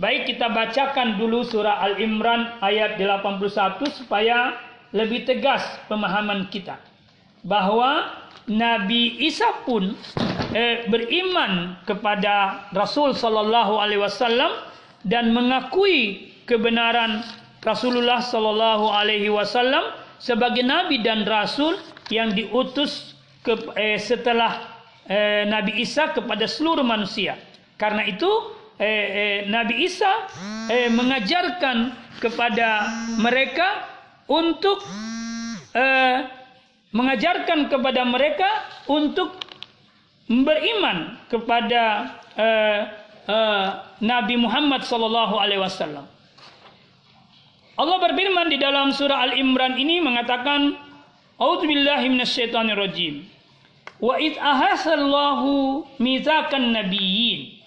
Speaker 1: Baik kita bacakan dulu surah Al-Imran ayat 81 supaya lebih tegas pemahaman kita. Bahwa Nabi Isa pun eh, beriman kepada Rasul sallallahu alaihi wasallam dan mengakui kebenaran Rasulullah sallallahu alaihi wasallam sebagai nabi dan rasul yang diutus ke, eh, setelah eh, Nabi Isa kepada seluruh manusia. Karena itu eh, eh, Nabi Isa eh, mengajarkan kepada mereka untuk eh, mengajarkan kepada mereka untuk beriman kepada eh, eh, Nabi Muhammad sallallahu alaihi wasallam. Allah berfirman di dalam surah Al-Imran ini mengatakan A'udzubillahi minasyaitonirrajim. Wa id ahasallahu mizakan nabiyyin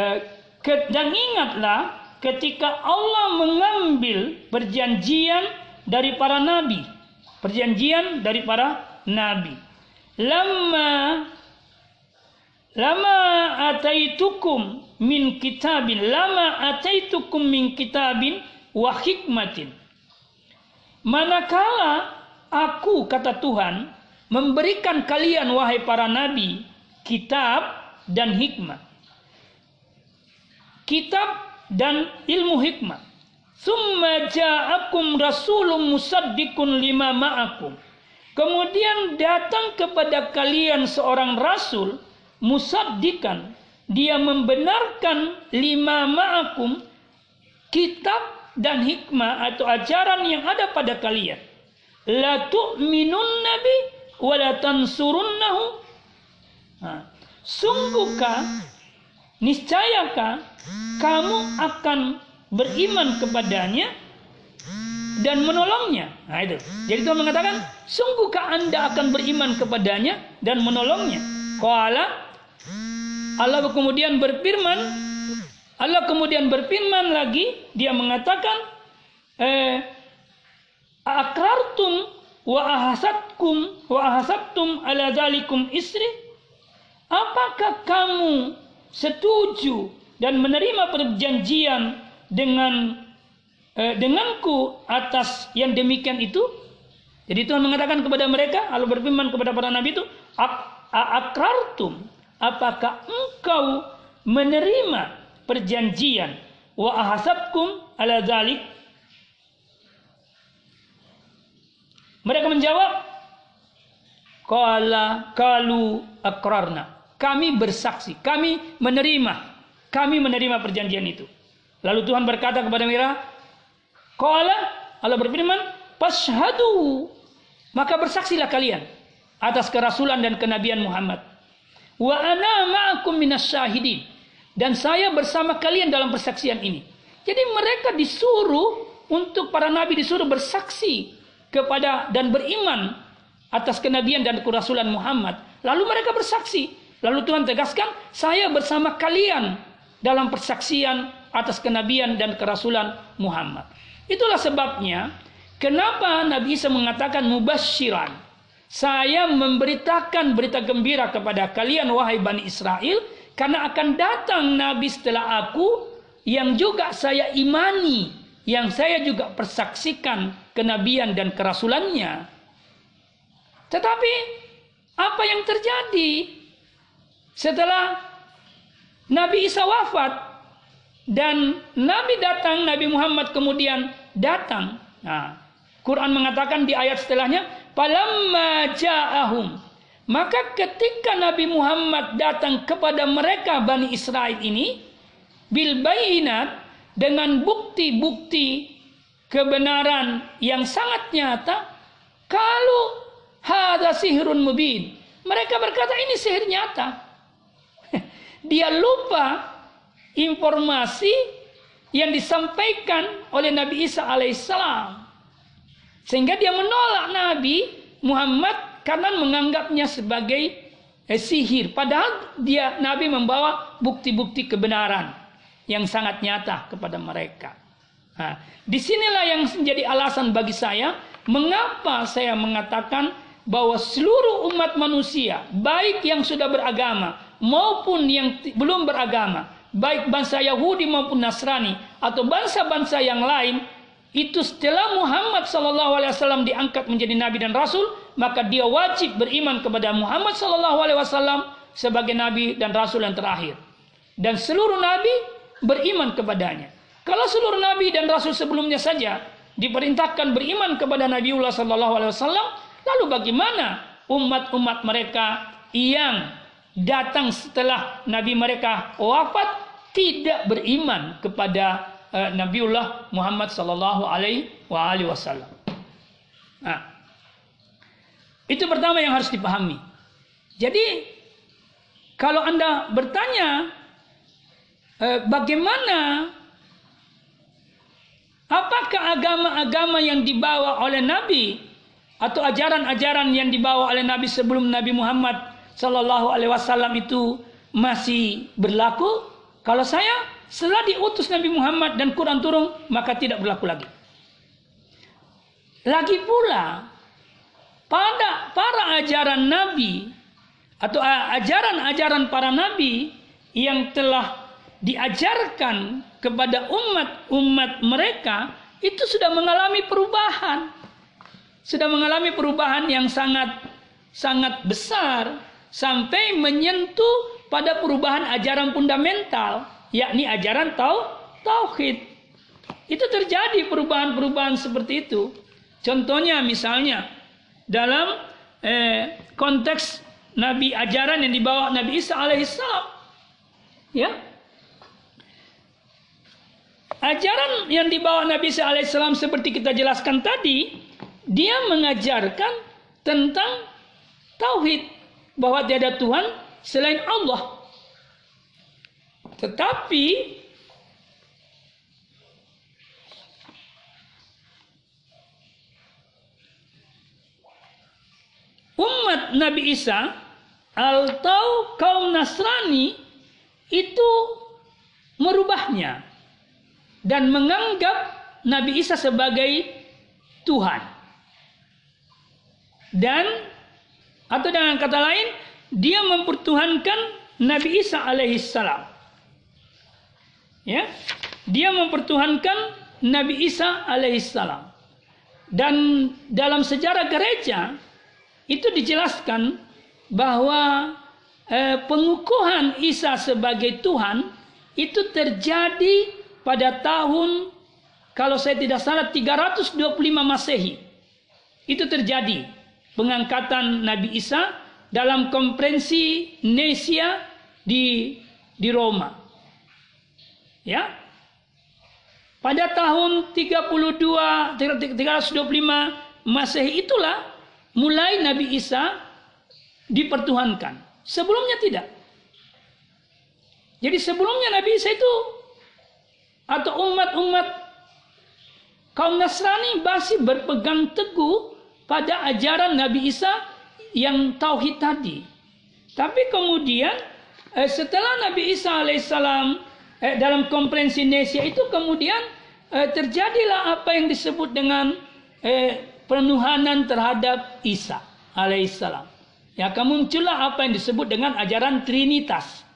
Speaker 1: Eh, dan ingatlah ketika Allah mengambil perjanjian dari para nabi, perjanjian dari para nabi. Lama lama ataitukum min kitabin, lama ataitukum min kitabin wa hikmatin. Manakala aku kata Tuhan memberikan kalian wahai para nabi kitab dan hikmat kitab dan ilmu hikmah. Summa ja'akum rasulun musaddiqun lima ma'akum. Kemudian datang kepada kalian seorang rasul musaddikan. Dia membenarkan lima ma'akum kitab dan hikmah atau ajaran yang ada pada kalian. La tu'minun nabi wa la tansurunnahu. Sungguhkah niscayakah kamu akan beriman kepadanya dan menolongnya. Nah itu. Jadi Tuhan mengatakan, sungguhkah anda akan beriman kepadanya dan menolongnya? Kuala Allah kemudian berfirman, Allah kemudian berfirman lagi, dia mengatakan, eh, akrartum wa ahasatkum wa ahasabtum ala zalikum isri? Apakah kamu setuju dan menerima perjanjian dengan eh, denganku atas yang demikian itu jadi Tuhan mengatakan kepada mereka Allah berfirman kepada para nabi itu akrartum apakah engkau menerima perjanjian wa ahasabkum ala zalik mereka menjawab qala kalu akrarna kami bersaksi, kami menerima, kami menerima perjanjian itu. Lalu Tuhan berkata kepada mereka, Qala Allah berfirman, "Fashhadu." Maka bersaksilah kalian atas kerasulan dan kenabian Muhammad. Wa ana ma'akum minas. Dan saya bersama kalian dalam persaksian ini. Jadi mereka disuruh untuk para nabi disuruh bersaksi kepada dan beriman atas kenabian dan kerasulan Muhammad. Lalu mereka bersaksi Lalu Tuhan tegaskan, saya bersama kalian dalam persaksian atas kenabian dan kerasulan Muhammad. Itulah sebabnya kenapa Nabi Isa mengatakan mubasyiran. Saya memberitakan berita gembira kepada kalian wahai Bani Israel karena akan datang Nabi setelah aku yang juga saya imani, yang saya juga persaksikan kenabian dan kerasulannya. Tetapi apa yang terjadi? Setelah Nabi Isa wafat dan Nabi datang, Nabi Muhammad kemudian datang. Nah, Quran mengatakan di ayat setelahnya, "Falamma ja'ahum" Maka ketika Nabi Muhammad datang kepada mereka Bani Israel ini bil bayinat dengan bukti-bukti kebenaran yang sangat nyata, kalau hadza sihrun mubin. Mereka berkata ini sihir nyata. <laughs> Dia lupa informasi yang disampaikan oleh Nabi Isa alaihissalam. Sehingga dia menolak Nabi Muhammad karena menganggapnya sebagai eh, sihir. Padahal dia Nabi membawa bukti-bukti kebenaran yang sangat nyata kepada mereka. Nah, di sinilah yang menjadi alasan bagi saya mengapa saya mengatakan bahwa seluruh umat manusia, baik yang sudah beragama maupun yang belum beragama baik bangsa Yahudi maupun Nasrani atau bangsa-bangsa yang lain itu setelah Muhammad wasallam diangkat menjadi nabi dan rasul, maka dia wajib beriman kepada Muhammad sallallahu alaihi wasallam sebagai nabi dan rasul yang terakhir. Dan seluruh nabi beriman kepadanya. Kalau seluruh nabi dan rasul sebelumnya saja diperintahkan beriman kepada Nabiullah sallallahu alaihi wasallam, lalu bagaimana umat-umat mereka yang datang setelah nabi mereka wafat tidak beriman kepada uh, Nabiullah Muhammad sallallahu alaihi wasallam. Nah, itu pertama yang harus dipahami. Jadi kalau Anda bertanya eh, bagaimana apakah agama-agama yang dibawa oleh Nabi atau ajaran-ajaran yang dibawa oleh Nabi sebelum Nabi Muhammad Sallallahu Alaihi Wasallam itu masih berlaku? Kalau saya setelah diutus Nabi Muhammad dan Quran turun, maka tidak berlaku lagi. Lagi pula, pada para ajaran Nabi atau ajaran-ajaran para Nabi yang telah diajarkan kepada umat-umat mereka itu sudah mengalami perubahan. Sudah mengalami perubahan yang sangat sangat besar sampai menyentuh pada perubahan ajaran fundamental yakni ajaran tau tauhid. Itu terjadi perubahan-perubahan seperti itu. Contohnya misalnya dalam eh, konteks Nabi ajaran yang dibawa Nabi Isa alaihissalam, ya ajaran yang dibawa Nabi Isa alaihissalam seperti kita jelaskan tadi, dia mengajarkan tentang tauhid bahwa tiada Tuhan selain Allah. Tetapi umat Nabi Isa atau kaum Nasrani itu merubahnya dan menganggap Nabi Isa sebagai Tuhan. Dan atau dengan kata lain, dia mempertuhankan Nabi Isa alaihissalam. Ya, dia mempertuhankan Nabi Isa alaihissalam. Dan dalam sejarah gereja itu dijelaskan bahwa eh, pengukuhan Isa sebagai Tuhan itu terjadi pada tahun kalau saya tidak salah 325 Masehi. Itu terjadi pengangkatan Nabi Isa dalam konferensi Nesia di di Roma. Ya. Pada tahun 32 325 Masehi itulah mulai Nabi Isa dipertuhankan. Sebelumnya tidak. Jadi sebelumnya Nabi Isa itu atau umat-umat kaum Nasrani masih berpegang teguh pada ajaran Nabi Isa yang tauhid tadi. Tapi kemudian eh, setelah Nabi Isa alaihissalam eh, dalam komprensi Nesia itu kemudian eh, terjadilah apa yang disebut dengan eh, penuhanan terhadap Isa alaihissalam. Ya, kemuncullah apa yang disebut dengan ajaran Trinitas.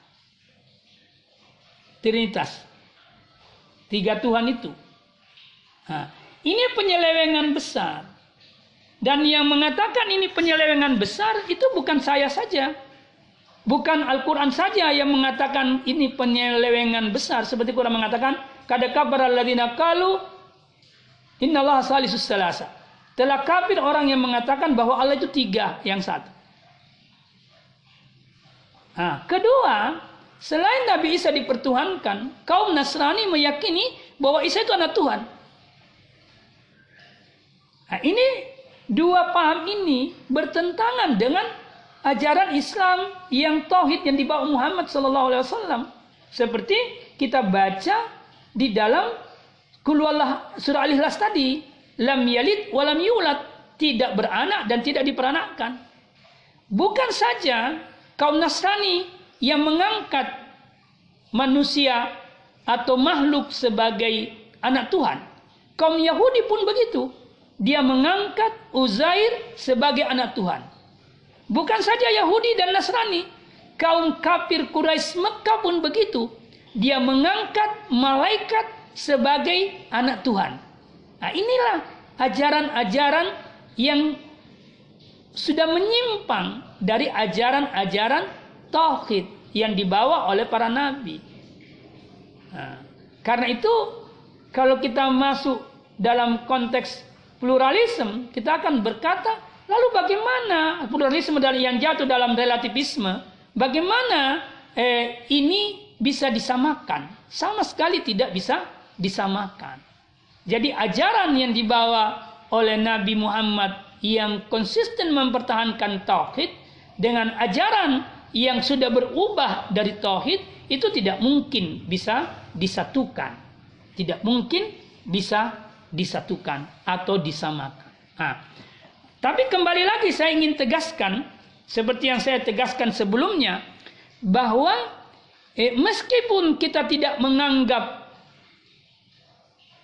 Speaker 1: Trinitas. Tiga Tuhan itu. Nah, ini penyelewengan besar. Dan yang mengatakan ini penyelewengan besar itu bukan saya saja. Bukan Al-Quran saja yang mengatakan ini penyelewengan besar. Seperti Quran mengatakan, Kada kabar alladzina kalu innallaha salisus salasa. Telah kafir orang yang mengatakan bahwa Allah itu tiga yang satu. Nah, kedua, selain Nabi Isa dipertuhankan, kaum Nasrani meyakini bahwa Isa itu anak Tuhan. Nah, ini dua paham ini bertentangan dengan ajaran Islam yang tauhid yang dibawa Muhammad sallallahu alaihi wasallam. Seperti kita baca di dalam kulwallah surah Al-Ikhlas tadi, lam yalid walam yulad, tidak beranak dan tidak diperanakkan. Bukan saja kaum Nasrani yang mengangkat manusia atau makhluk sebagai anak Tuhan. Kaum Yahudi pun begitu. Dia mengangkat Uzair sebagai anak Tuhan. Bukan saja Yahudi dan Nasrani, kaum kafir Quraisy Mekah pun begitu. dia mengangkat malaikat sebagai anak Tuhan. Nah, inilah ajaran-ajaran yang sudah menyimpang dari ajaran-ajaran tauhid yang dibawa oleh para nabi. Nah, karena itu kalau kita masuk dalam konteks pluralisme, kita akan berkata, lalu bagaimana pluralisme yang jatuh dalam relativisme? Bagaimana eh, ini bisa disamakan? Sama sekali tidak bisa disamakan. Jadi ajaran yang dibawa oleh Nabi Muhammad yang konsisten mempertahankan tauhid dengan ajaran yang sudah berubah dari tauhid itu tidak mungkin bisa disatukan. Tidak mungkin bisa disatukan atau disamakan. Nah, tapi kembali lagi saya ingin tegaskan seperti yang saya tegaskan sebelumnya bahwa eh, meskipun kita tidak menganggap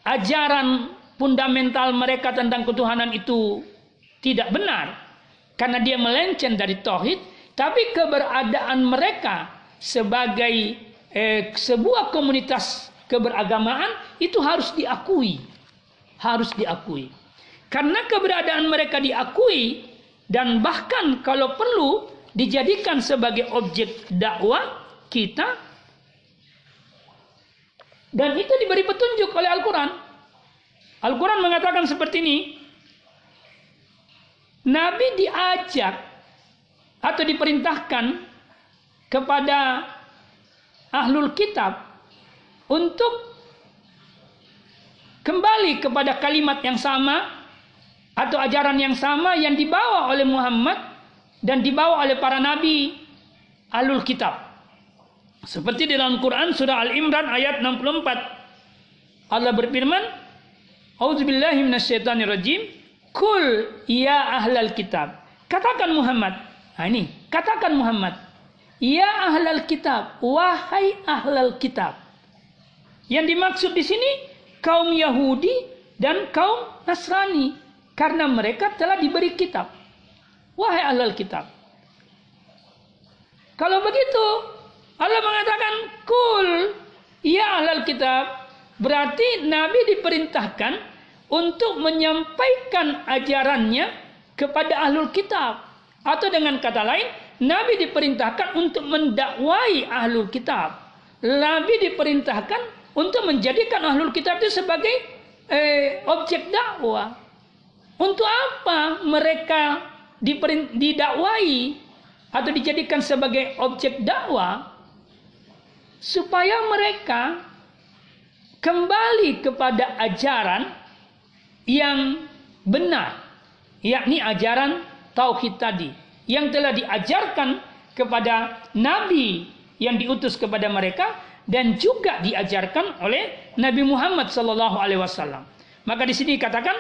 Speaker 1: ajaran fundamental mereka tentang ketuhanan itu tidak benar karena dia melenceng dari tauhid, tapi keberadaan mereka sebagai eh, sebuah komunitas keberagamaan itu harus diakui, harus diakui. Karena keberadaan mereka diakui dan bahkan kalau perlu dijadikan sebagai objek dakwah kita dan itu diberi petunjuk oleh Al-Quran. Al-Quran mengatakan seperti ini, Nabi diajak atau diperintahkan kepada ahlul kitab untuk kembali kepada kalimat yang sama atau ajaran yang sama yang dibawa oleh Muhammad dan dibawa oleh para nabi ahlul kitab. Seperti di dalam Quran surah Al-Imran ayat 64. Allah berfirman, "A'udzubillahi minasyaitonirrajim." Kul ya ahlal kitab. Katakan Muhammad. Nah ini, katakan Muhammad. Ya ahlal kitab, wahai ahlal kitab. Yang dimaksud di sini kaum Yahudi dan kaum Nasrani karena mereka telah diberi kitab. Wahai ahlal kitab. Kalau begitu, Allah mengatakan kul ya ahlal kitab, berarti Nabi diperintahkan untuk menyampaikan ajarannya kepada ahlul kitab. Atau dengan kata lain, Nabi diperintahkan untuk mendakwai ahlul kitab. Nabi diperintahkan untuk menjadikan ahlul kitab itu sebagai eh, objek dakwah. Untuk apa mereka didakwai atau dijadikan sebagai objek dakwah? Supaya mereka kembali kepada ajaran yang benar, yakni ajaran tauhid tadi yang telah diajarkan kepada nabi yang diutus kepada mereka dan juga diajarkan oleh Nabi Muhammad sallallahu alaihi wasallam. Maka di sini dikatakan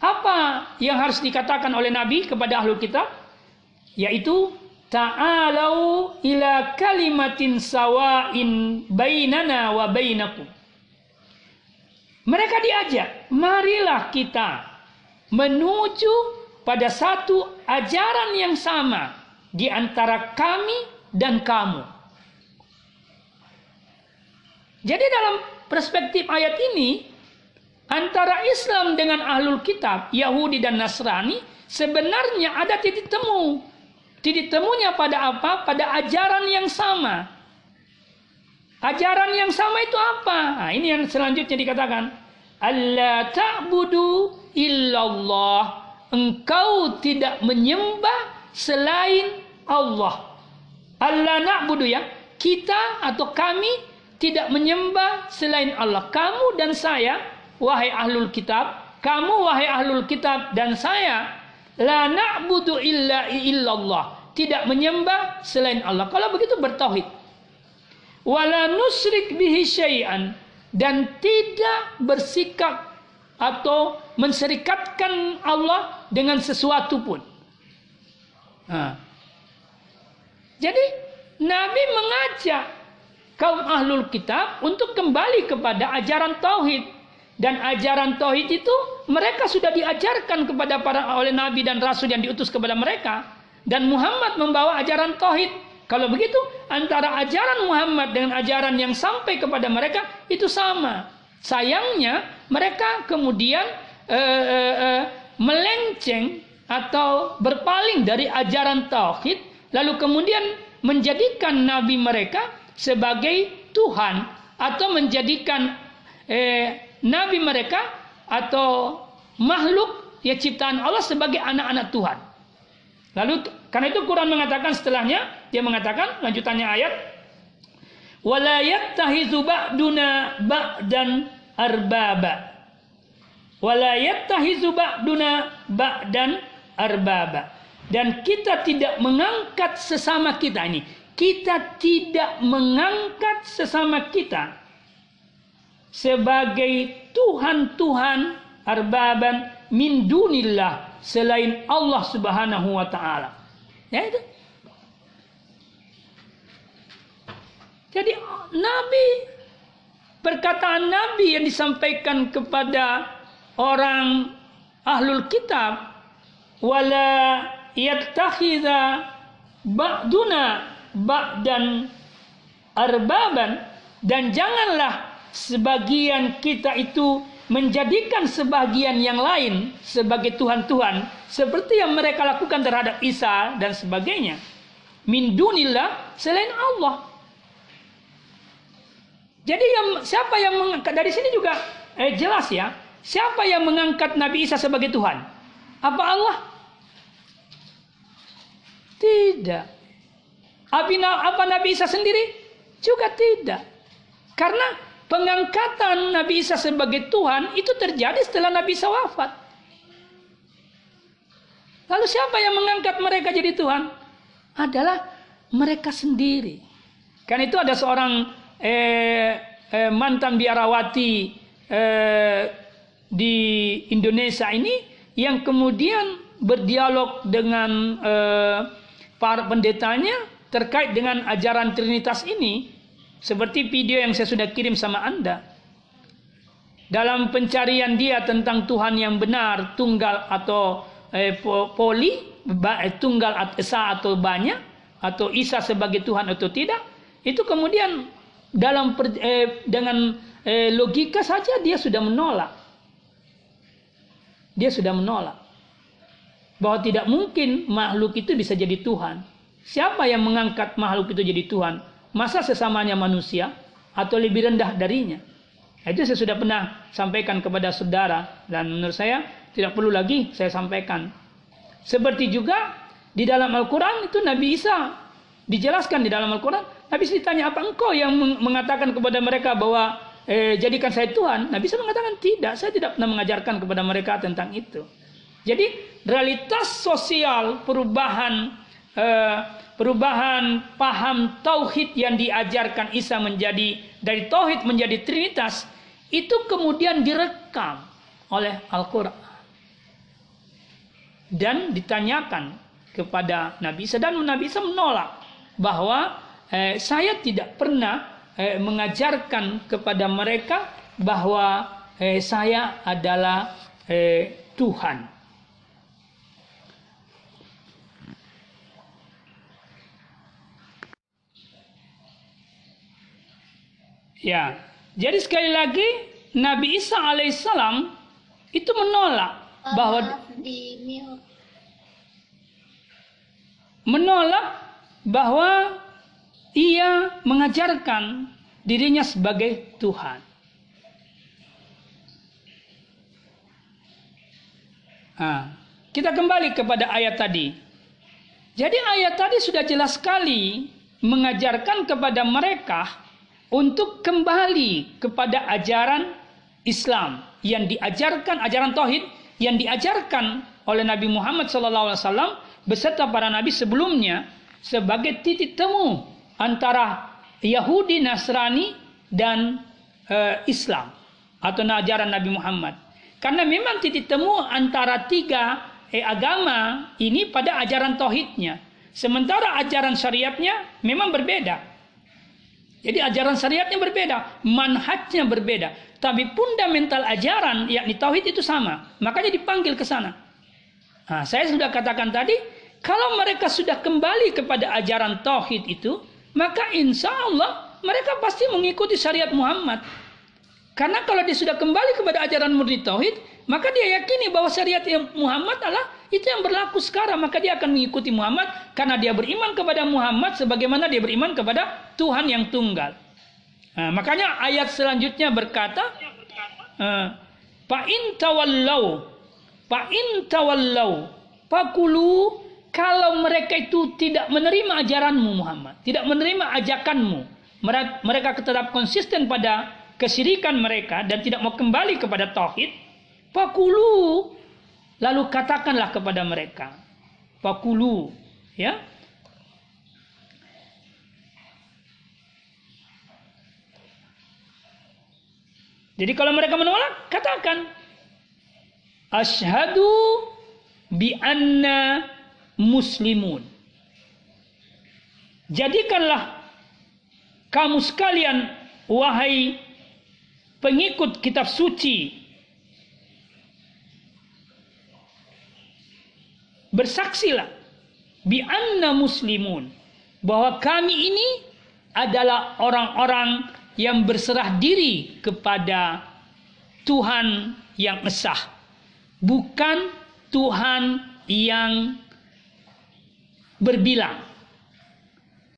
Speaker 1: apa yang harus dikatakan oleh nabi kepada ahlu kitab yaitu ta'alau ila kalimatin sawain bainana wa bainakum mereka diajak, marilah kita menuju pada satu ajaran yang sama di antara kami dan kamu. Jadi dalam perspektif ayat ini, antara Islam dengan ahlul kitab, Yahudi dan Nasrani, sebenarnya ada titik temu. Titik temunya pada apa? Pada ajaran yang sama. Ajaran yang sama itu apa? Nah, ini yang selanjutnya dikatakan. Allah ta'budu illallah. Engkau tidak menyembah selain Allah. Allah na'budu ya. Kita atau kami tidak menyembah selain Allah. Kamu dan saya, wahai ahlul kitab. Kamu wahai ahlul kitab dan saya. La na'budu illa illallah. Tidak menyembah selain Allah. Kalau begitu bertauhid wala nusrik bihi syai'an dan tidak bersikap atau menserikatkan Allah dengan sesuatu pun. Jadi Nabi mengajak kaum ahlul kitab untuk kembali kepada ajaran tauhid dan ajaran tauhid itu mereka sudah diajarkan kepada para oleh nabi dan rasul yang diutus kepada mereka dan Muhammad membawa ajaran tauhid Kalau begitu antara ajaran Muhammad dengan ajaran yang sampai kepada mereka itu sama. Sayangnya mereka kemudian uh, melenceng atau berpaling dari ajaran tauhid lalu kemudian menjadikan nabi mereka sebagai Tuhan atau menjadikan eh, nabi mereka atau makhluk ya ciptaan Allah sebagai anak-anak Tuhan. Lalu karena itu Quran mengatakan setelahnya dia mengatakan lanjutannya ayat wala yattahizu ba'duna ba'dan arbaba. Wala yattahizu ba'duna ba'dan arbaba. Dan kita tidak mengangkat sesama kita ini. Kita tidak mengangkat sesama kita sebagai Tuhan-Tuhan arbaban min dunillah selain Allah Subhanahu wa taala. Ya itu. Jadi nabi perkataan nabi yang disampaikan kepada orang ahlul kitab wala yattakhidha ba'duna ba'dan arbaban dan janganlah sebagian kita itu menjadikan sebagian yang lain sebagai Tuhan-Tuhan seperti yang mereka lakukan terhadap Isa dan sebagainya. Min dunillah selain Allah. Jadi yang siapa yang mengangkat dari sini juga eh, jelas ya. Siapa yang mengangkat Nabi Isa sebagai Tuhan? Apa Allah? Tidak. Apa Nabi Isa sendiri? Juga tidak. Karena Pengangkatan Nabi Isa sebagai Tuhan itu terjadi setelah Nabi Isa wafat. Lalu siapa yang mengangkat mereka jadi Tuhan? Adalah mereka sendiri. Kan itu ada seorang eh, eh, mantan biarawati eh, di Indonesia ini yang kemudian berdialog dengan eh, para pendetanya terkait dengan ajaran Trinitas ini seperti video yang saya sudah kirim sama Anda. Dalam pencarian dia tentang Tuhan yang benar, tunggal atau eh, poli, eh, tunggal esa atau banyak, atau Isa sebagai Tuhan atau tidak, itu kemudian dalam per, eh, dengan eh, logika saja dia sudah menolak. Dia sudah menolak bahwa tidak mungkin makhluk itu bisa jadi Tuhan. Siapa yang mengangkat makhluk itu jadi Tuhan? Masa sesamanya manusia atau lebih rendah darinya? Itu saya sudah pernah sampaikan kepada saudara dan menurut saya tidak perlu lagi saya sampaikan. Seperti juga di dalam Al-Quran itu Nabi Isa dijelaskan di dalam Al-Quran. Nabi Isa ditanya apa engkau yang mengatakan kepada mereka bahwa eh, jadikan saya Tuhan. Nabi Isa mengatakan tidak, saya tidak pernah mengajarkan kepada mereka tentang itu. Jadi realitas sosial perubahan eh, perubahan paham tauhid yang diajarkan Isa menjadi dari tauhid menjadi trinitas itu kemudian direkam oleh Al-Qur'an dan ditanyakan kepada Nabi Isa dan Nabi Isa menolak bahwa eh, saya tidak pernah eh, mengajarkan kepada mereka bahwa eh, saya adalah eh, Tuhan. Ya, jadi sekali lagi Nabi Isa alaihissalam itu menolak bahwa di menolak bahwa ia mengajarkan dirinya sebagai Tuhan. Nah, kita kembali kepada ayat tadi. Jadi ayat tadi sudah jelas sekali mengajarkan kepada mereka untuk kembali kepada ajaran Islam yang diajarkan ajaran tauhid yang diajarkan oleh Nabi Muhammad SAW beserta para nabi sebelumnya sebagai titik temu antara Yahudi Nasrani dan uh, Islam atau ajaran Nabi Muhammad. Karena memang titik temu antara tiga eh, agama ini pada ajaran tauhidnya. Sementara ajaran syariatnya memang berbeda. Jadi ajaran syariatnya berbeda, manhajnya berbeda, tapi fundamental ajaran yakni tauhid itu sama. Makanya dipanggil ke sana. Nah, saya sudah katakan tadi, Kalau mereka sudah kembali kepada ajaran tauhid itu, maka insya Allah mereka pasti mengikuti syariat Muhammad. Karena kalau dia sudah kembali kepada ajaran murni tauhid, maka dia yakini bahwa syariat Muhammad adalah itu yang berlaku sekarang. Maka dia akan mengikuti Muhammad karena dia beriman kepada Muhammad sebagaimana dia beriman kepada Tuhan yang tunggal. Nah, makanya ayat selanjutnya berkata, Pak in tawallau, Pak in tawallau, pakulu kalau mereka itu tidak menerima ajaranmu Muhammad, tidak menerima ajakanmu, mereka tetap konsisten pada kesyirikan mereka dan tidak mau kembali kepada tauhid, fakulu lalu katakanlah kepada mereka, fakulu ya. Jadi kalau mereka menolak, katakan asyhadu bi anna muslimun. Jadikanlah kamu sekalian wahai pengikut kitab suci. Bersaksilah. Bi anna muslimun. Bahwa kami ini adalah orang-orang yang berserah diri kepada Tuhan yang esah. Bukan Tuhan yang berbilang